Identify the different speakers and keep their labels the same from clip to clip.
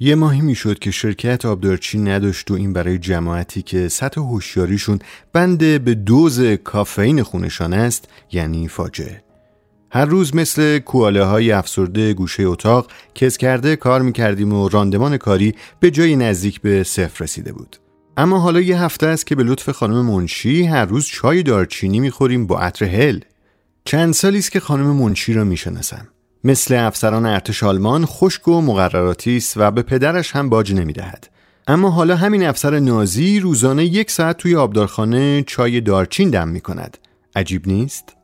Speaker 1: یه ماهی می‌شد که شرکت آبدارچی نداشت و این برای جماعتی که سطح هوشیاریشون بنده به دوز کافئین خونشان است یعنی فاجعه. هر روز مثل کواله های افسرده گوشه اتاق کس کرده کار می‌کردیم و راندمان کاری به جای نزدیک به صفر رسیده بود. اما حالا یه هفته است که به لطف خانم منشی هر روز چای دارچینی می‌خوریم با عطر هل. چند سالی است که خانم منشی را می‌شناسم. مثل افسران ارتش آلمان خشک و مقرراتی است و به پدرش هم باج نمی‌دهد. اما حالا همین افسر نازی روزانه یک ساعت توی آبدارخانه چای دارچین دم می کند عجیب نیست؟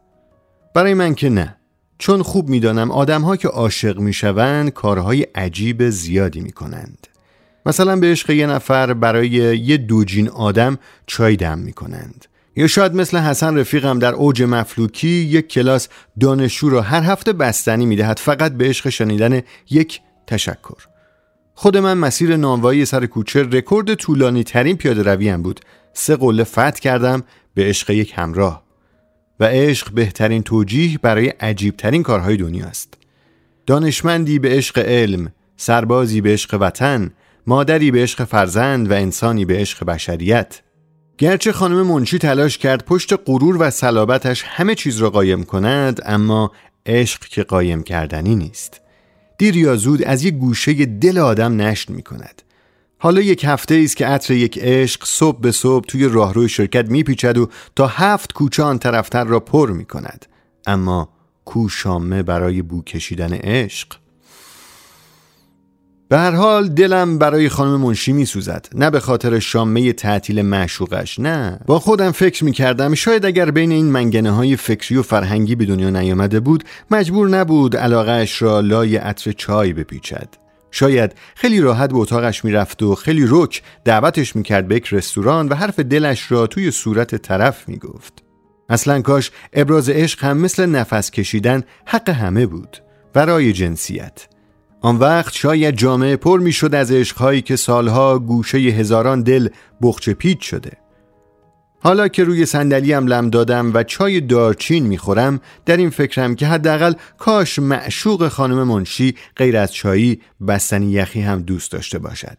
Speaker 1: برای من که نه. چون خوب می‌دانم آدمها که عاشق می‌شوند کارهای عجیب زیادی می کنند مثلا به عشق یه نفر برای یه دوجین آدم چای دم می کنند یا شاید مثل حسن رفیقم در اوج مفلوکی یک کلاس دانشجو را هر هفته بستنی می‌دهد فقط به عشق شنیدن یک تشکر. خود من مسیر نانوایی سر کوچه رکورد طولانی ترین پیاده رویم بود. سه قله فت کردم به عشق یک همراه. و عشق بهترین توجیه برای عجیب ترین کارهای دنیا است. دانشمندی به عشق علم سربازی به عشق وطن مادری به عشق فرزند و انسانی به عشق بشریت. گرچه خانم منشی تلاش کرد پشت غرور و صلابتش همه چیز را قایم کند اما عشق که قایم کردنی نیست. دیر یا زود از یک گوشه دل آدم نشت می کند حالا یک هفته است که عطر یک عشق صبح به صبح توی راهروی شرکت میپیچد و تا هفت کوچه آن طرفتر را پر می کند اما کو شامه برای بو کشیدن عشق به هر حال دلم برای خانم منشی می سوزد نه به خاطر شامه تعطیل معشوقش نه. با خودم فکر می کردم شاید اگر بین این منگنه های فکری و فرهنگی به دنیا نیامده بود مجبور نبود علاقهش را لای عطر چای بپیچد. شاید خیلی راحت به اتاقش می‌رفت و خیلی رک دعوتش می‌کرد به یک رستوران و حرف دلش را توی صورت طرف می‌گفت. اصلا کاش ابراز عشق هم مثل نفس کشیدن حق همه بود. برای جنسیت. آن وقت شاید جامعه پر می شد از عشقهایی که سالها گوشه هزاران دل بخچه پیچ شده. حالا که روی صندلیم لم دادم و چای دارچین می‌خورم در این فکرم که حداقل کاش معشوق خانم منشی غیر از چایی بستنی یخی هم دوست داشته باشد.